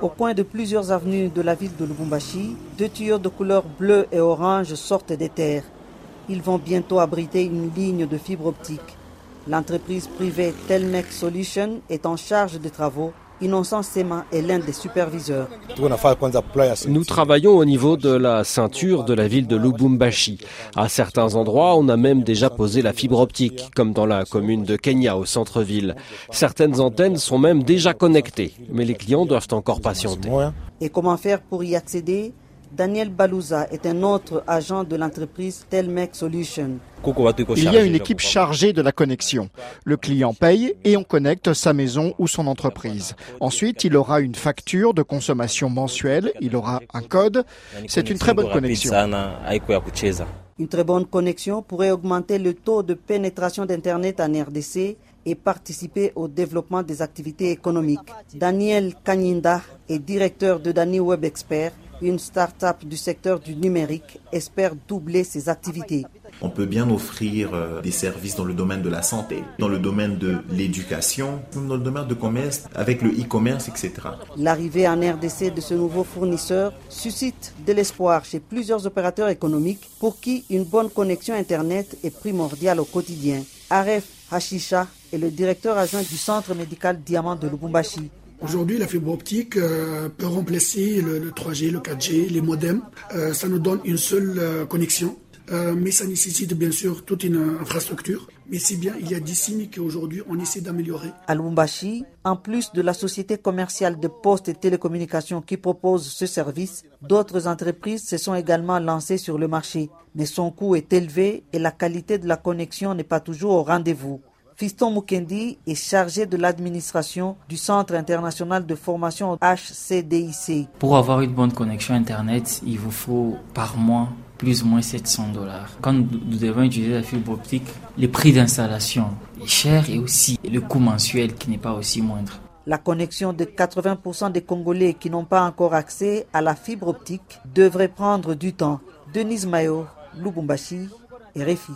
Au coin de plusieurs avenues de la ville de Lubumbashi, deux tuyaux de couleur bleue et orange sortent des terres. Ils vont bientôt abriter une ligne de fibre optique. L'entreprise privée Telmec Solution est en charge des travaux. Innocent Sema est l'un des superviseurs. Nous travaillons au niveau de la ceinture de la ville de Lubumbashi. À certains endroits, on a même déjà posé la fibre optique, comme dans la commune de Kenya au centre-ville. Certaines antennes sont même déjà connectées, mais les clients doivent encore patienter. Et comment faire pour y accéder? Daniel Balouza est un autre agent de l'entreprise Telmec Solution. Il y a une équipe chargée de la connexion. Le client paye et on connecte sa maison ou son entreprise. Ensuite, il aura une facture de consommation mensuelle, il aura un code. C'est une très bonne connexion. Une très bonne connexion pourrait augmenter le taux de pénétration d'Internet en RDC et participer au développement des activités économiques. Daniel Kanyinda est directeur de Dani Web Expert une start-up du secteur du numérique espère doubler ses activités. On peut bien offrir euh, des services dans le domaine de la santé, dans le domaine de l'éducation, dans le domaine de commerce, avec le e-commerce, etc. L'arrivée en RDC de ce nouveau fournisseur suscite de l'espoir chez plusieurs opérateurs économiques pour qui une bonne connexion Internet est primordiale au quotidien. Aref Hashisha est le directeur adjoint du centre médical Diamant de Lubumbashi. Aujourd'hui, la fibre optique euh, peut remplacer le, 3G, le 4G, les modems. Euh, ça nous donne une seule euh, connexion. mais ça nécessite bien sûr toute une infrastructure. Mais c'est bien, il y a des signes qu'aujourd'hui on essaie d'améliorer. À Lubumbashi, en plus de la société commerciale de postes et télécommunications qui propose ce service, d'autres entreprises se sont également lancées sur le marché. Mais son coût est élevé et la qualité de la connexion n'est pas toujours au rendez-vous. Fiston Mukendi est chargé de l'administration du Centre international de formation HCDIC. Pour avoir une bonne connexion Internet, il vous faut par mois plus ou moins 700 dollars. Quand nous devons utiliser la fibre optique, le prix d'installation est cher et aussi le coût mensuel qui n'est pas aussi moindre. La connexion de 80% des Congolais qui n'ont pas encore accès à la fibre optique devrait prendre du temps. Denise Mayo, Lubumbashi, RFI.